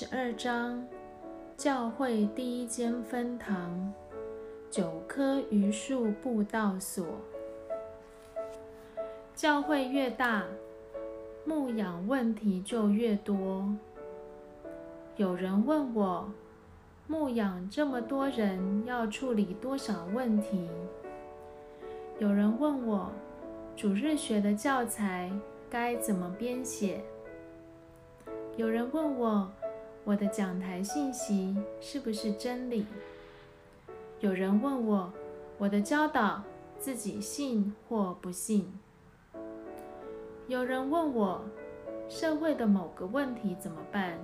十二章，教会第一间分堂，九棵榆树布道所。教会越大，牧养问题就越多。有人问我，牧养这么多人，要处理多少问题？有人问我，主日学的教材该怎么编写？有人问我，我的讲台信息是不是真理？有人问我，我的教导自己信或不信？有人问我，社会的某个问题怎么办？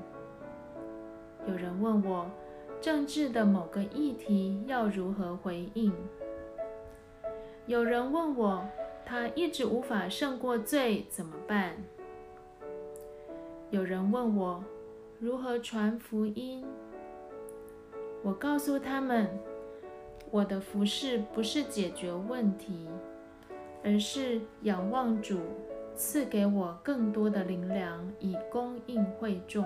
有人问我，政治的某个议题要如何回应？有人问我，他一直无法胜过罪怎么办？有人问我如何传福音，我告诉他们，我的服饰不是解决问题，而是仰望主赐给我更多的灵粮，以供应会众。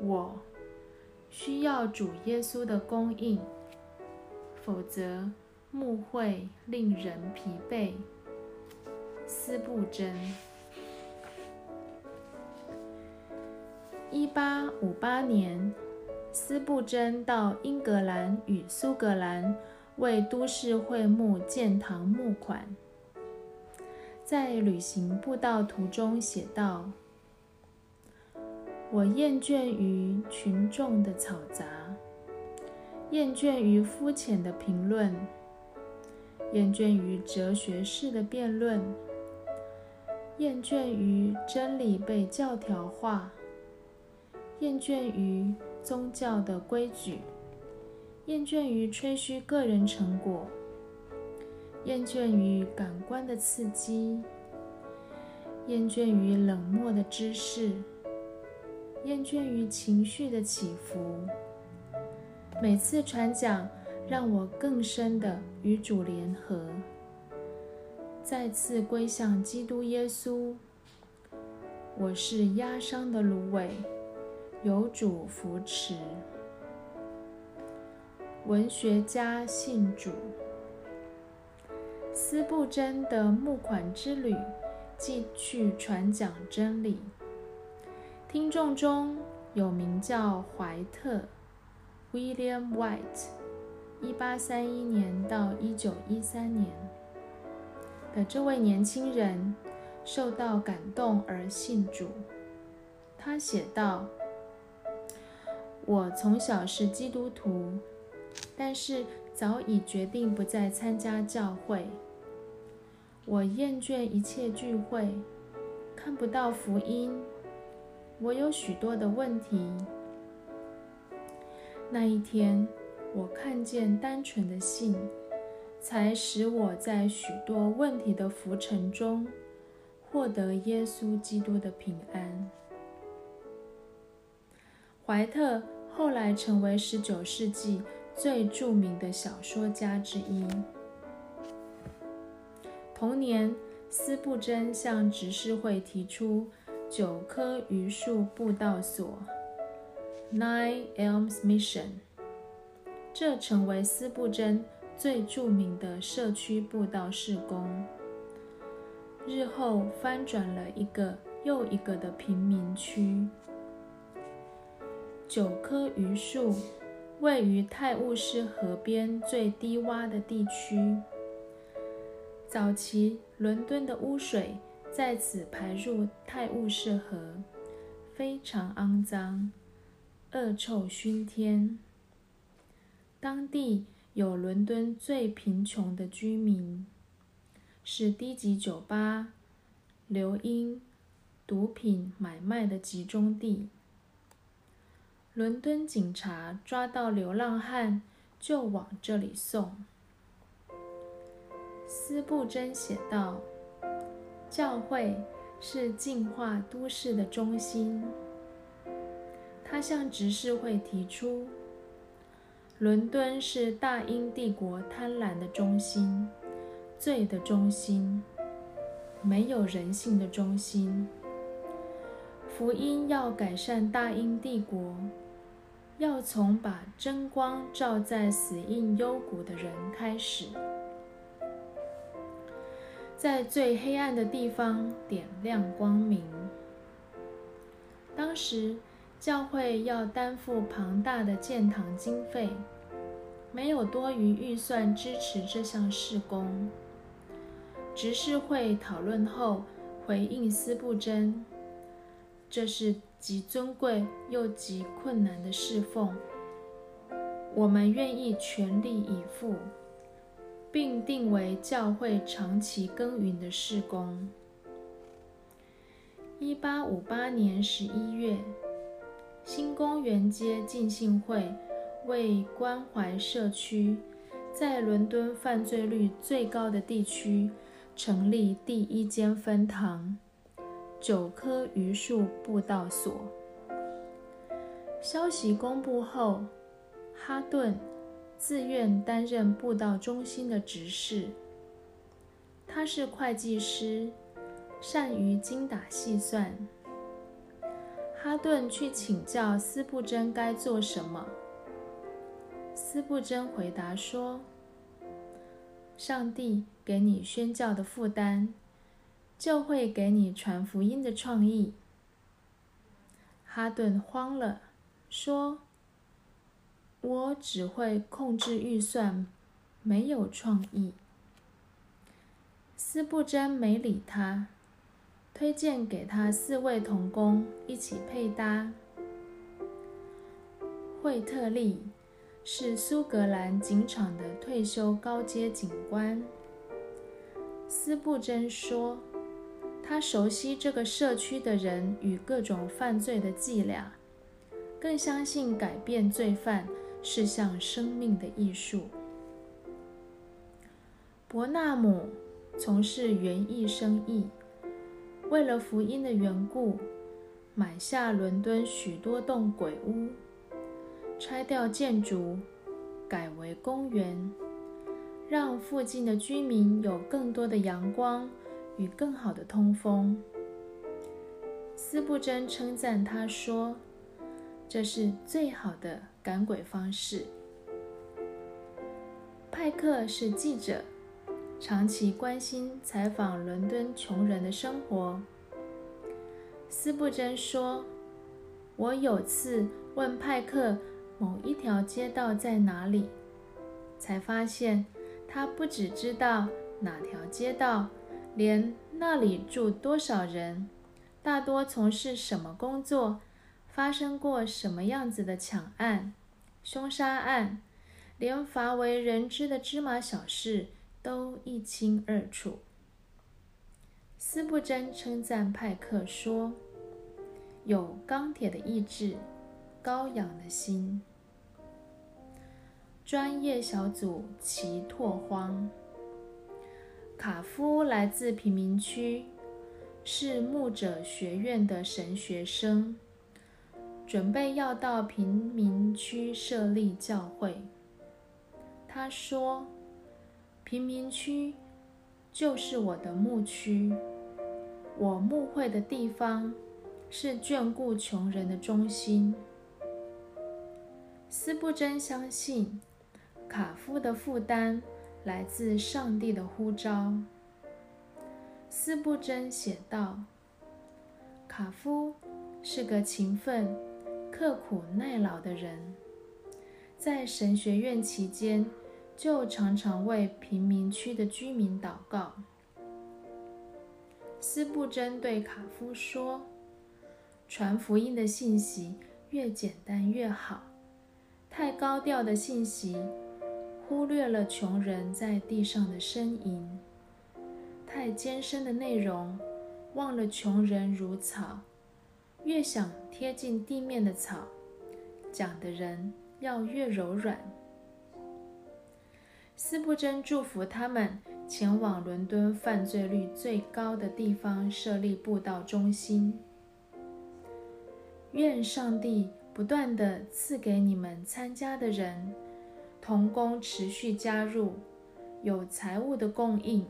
我需要主耶稣的供应，否则牧会令人疲惫。斯布真。一八五八年，斯布珍到英格兰与苏格兰为都市会幕建堂募款。在旅行步道途中写道：“我厌倦于群众的嘈杂，厌倦于肤浅的评论，厌倦于哲学式的辩论，厌倦于真理被教条化。”厌倦于宗教的规矩，厌倦于吹嘘个人成果，厌倦于感官的刺激，厌倦于冷漠的知识，厌倦于情绪的起伏。每次传讲，让我更深的与主联合，再次归向基督耶稣。我是压伤的芦苇。有主扶持，文学家信主。斯布真的募款之旅，继续传讲真理。听众中有名叫怀特 （William White，一八三一年到一九一三年）的这位年轻人，受到感动而信主。他写道。我从小是基督徒，但是早已决定不再参加教会。我厌倦一切聚会，看不到福音。我有许多的问题。那一天，我看见单纯的信，才使我在许多问题的浮沉中，获得耶稣基督的平安。怀特。后来成为十九世纪最著名的小说家之一。同年，斯布真向执事会提出九棵榆树布道所 （Nine Elms Mission），这成为斯布真最著名的社区布道事工。日后翻转了一个又一个的贫民区。九棵榆树位于泰晤士河边最低洼的地区。早期伦敦的污水在此排入泰晤士河，非常肮脏，恶臭熏天。当地有伦敦最贫穷的居民，是低级酒吧、流音、毒品买卖的集中地。伦敦警察抓到流浪汉，就往这里送。斯布真写道：“教会是净化都市的中心。”他向执事会提出：“伦敦是大英帝国贪婪的中心，罪的中心，没有人性的中心。福音要改善大英帝国，要从把真光照在死硬幽谷的人开始，在最黑暗的地方点亮光明。当时教会要担负庞大的建堂经费，没有多余预算支持这项事工。执事会讨论后回应司布真。这是极尊贵又极困难的侍奉，我们愿意全力以赴，并定为教会长期耕耘的事工。一八五八年十一月，新公园街浸信会为关怀社区，在伦敦犯罪率最高的地区成立第一间分堂。九棵榆树布道所。消息公布后，哈顿自愿担任布道中心的执事。他是会计师，善于精打细算。哈顿去请教斯布真该做什么。斯布真回答说：“上帝给你宣教的负担。”就会给你传福音的创意。哈顿慌了，说：“我只会控制预算，没有创意。”斯布真没理他，推荐给他四位童工一起配搭。惠特利是苏格兰警场的退休高阶警官。斯布真说。他熟悉这个社区的人与各种犯罪的伎俩，更相信改变罪犯是项生命的艺术。伯纳姆从事园艺生意，为了福音的缘故，买下伦敦许多栋鬼屋，拆掉建筑，改为公园，让附近的居民有更多的阳光。与更好的通风，斯布真称赞他说：“这是最好的赶鬼方式。”派克是记者，长期关心采访伦敦穷人的生活。斯布真说：“我有次问派克某一条街道在哪里，才发现他不只知道哪条街道。”连那里住多少人，大多从事什么工作，发生过什么样子的抢案、凶杀案，连乏为人知的芝麻小事都一清二楚。斯布真称赞派克说：“有钢铁的意志，高扬的心。”专业小组齐拓荒。卡夫来自贫民区，是牧者学院的神学生，准备要到贫民区设立教会。他说：“贫民区就是我的牧区，我牧会的地方是眷顾穷人的中心。”斯布真相信卡夫的负担。来自上帝的呼召，斯布真写道：“卡夫是个勤奋、刻苦耐劳的人，在神学院期间就常常为贫民区的居民祷告。”斯布真对卡夫说：“传福音的信息越简单越好，太高调的信息。”忽略了穷人在地上的呻吟，太艰深的内容，忘了穷人如草，越想贴近地面的草，讲的人要越柔软。斯布真祝福他们前往伦敦犯罪率最高的地方设立布道中心，愿上帝不断地赐给你们参加的人。童工持续加入，有财物的供应。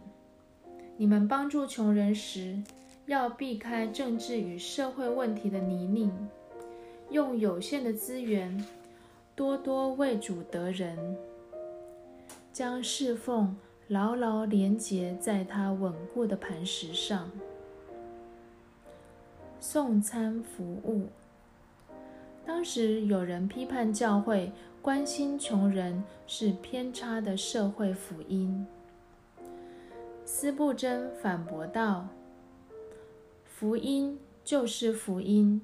你们帮助穷人时，要避开政治与社会问题的泥泞，用有限的资源多多为主得人，将侍奉牢牢连结在他稳固的磐石上。送餐服务。当时有人批判教会关心穷人是偏差的社会福音。斯布真反驳道：“福音就是福音，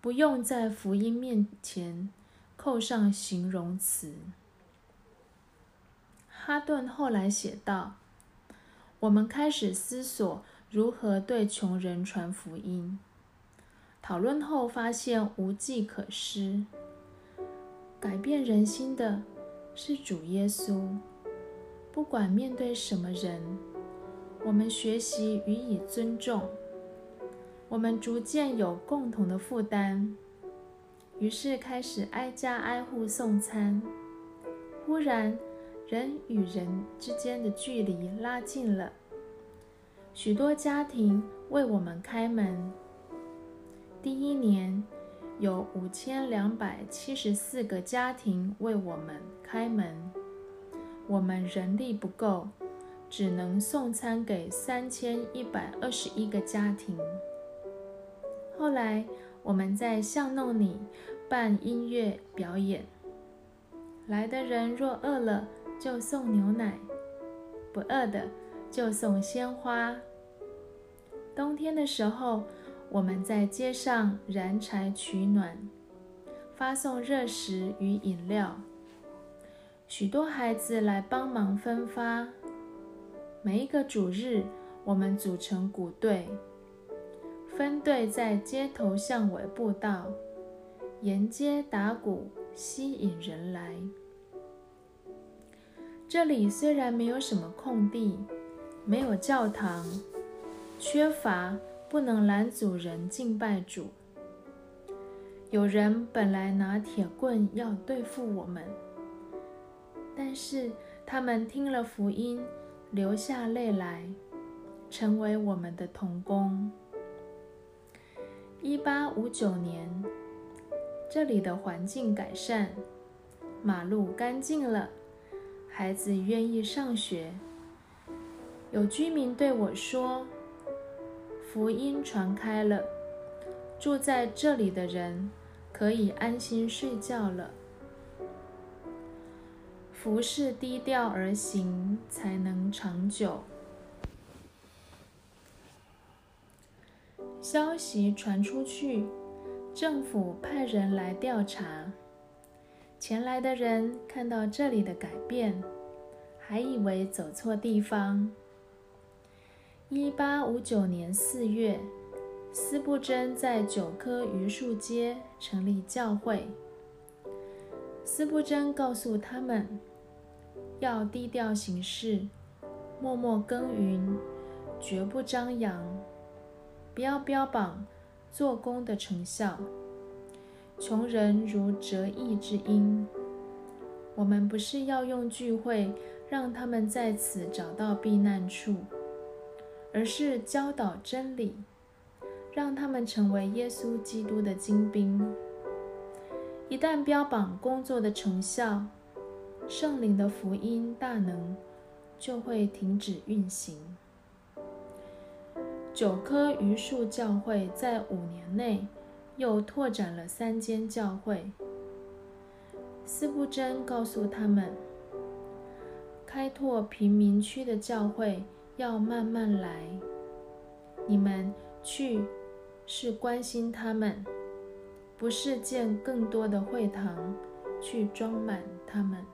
不用在福音面前扣上形容词。”哈顿后来写道：“我们开始思索如何对穷人传福音。”讨论后发现无计可施，改变人心的是主耶稣。不管面对什么人，我们学习予以尊重。我们逐渐有共同的负担，于是开始挨家挨户送餐。忽然，人与人之间的距离拉近了，许多家庭为我们开门。第一年，有五千两百七十四个家庭为我们开门。我们人力不够，只能送餐给三千一百二十一个家庭。后来，我们在巷弄里办音乐表演，来的人若饿了，就送牛奶；不饿的，就送鲜花。冬天的时候。我们在街上燃柴取暖，发送热食与饮料。许多孩子来帮忙分发。每一个主日，我们组成鼓队，分队在街头巷尾布道，沿街打鼓，吸引人来。这里虽然没有什么空地，没有教堂，缺乏。不能拦阻人敬拜主。有人本来拿铁棍要对付我们，但是他们听了福音，流下泪来，成为我们的童工。一八五九年，这里的环境改善，马路干净了，孩子愿意上学。有居民对我说。福音传开了，住在这里的人可以安心睡觉了。服事低调而行，才能长久。消息传出去，政府派人来调查。前来的人看到这里的改变，还以为走错地方。一八五九年四月，斯布真在九棵榆树街成立教会。斯布真告诉他们，要低调行事，默默耕耘，绝不张扬，不要标榜做工的成效。穷人如折翼之鹰。我们不是要用聚会让他们在此找到避难处。而是教导真理，让他们成为耶稣基督的精兵。一旦标榜工作的成效，圣灵的福音大能就会停止运行。九棵榆树教会在五年内又拓展了三间教会。斯布真告诉他们，开拓贫民区的教会。要慢慢来。你们去是关心他们，不是建更多的会堂去装满他们。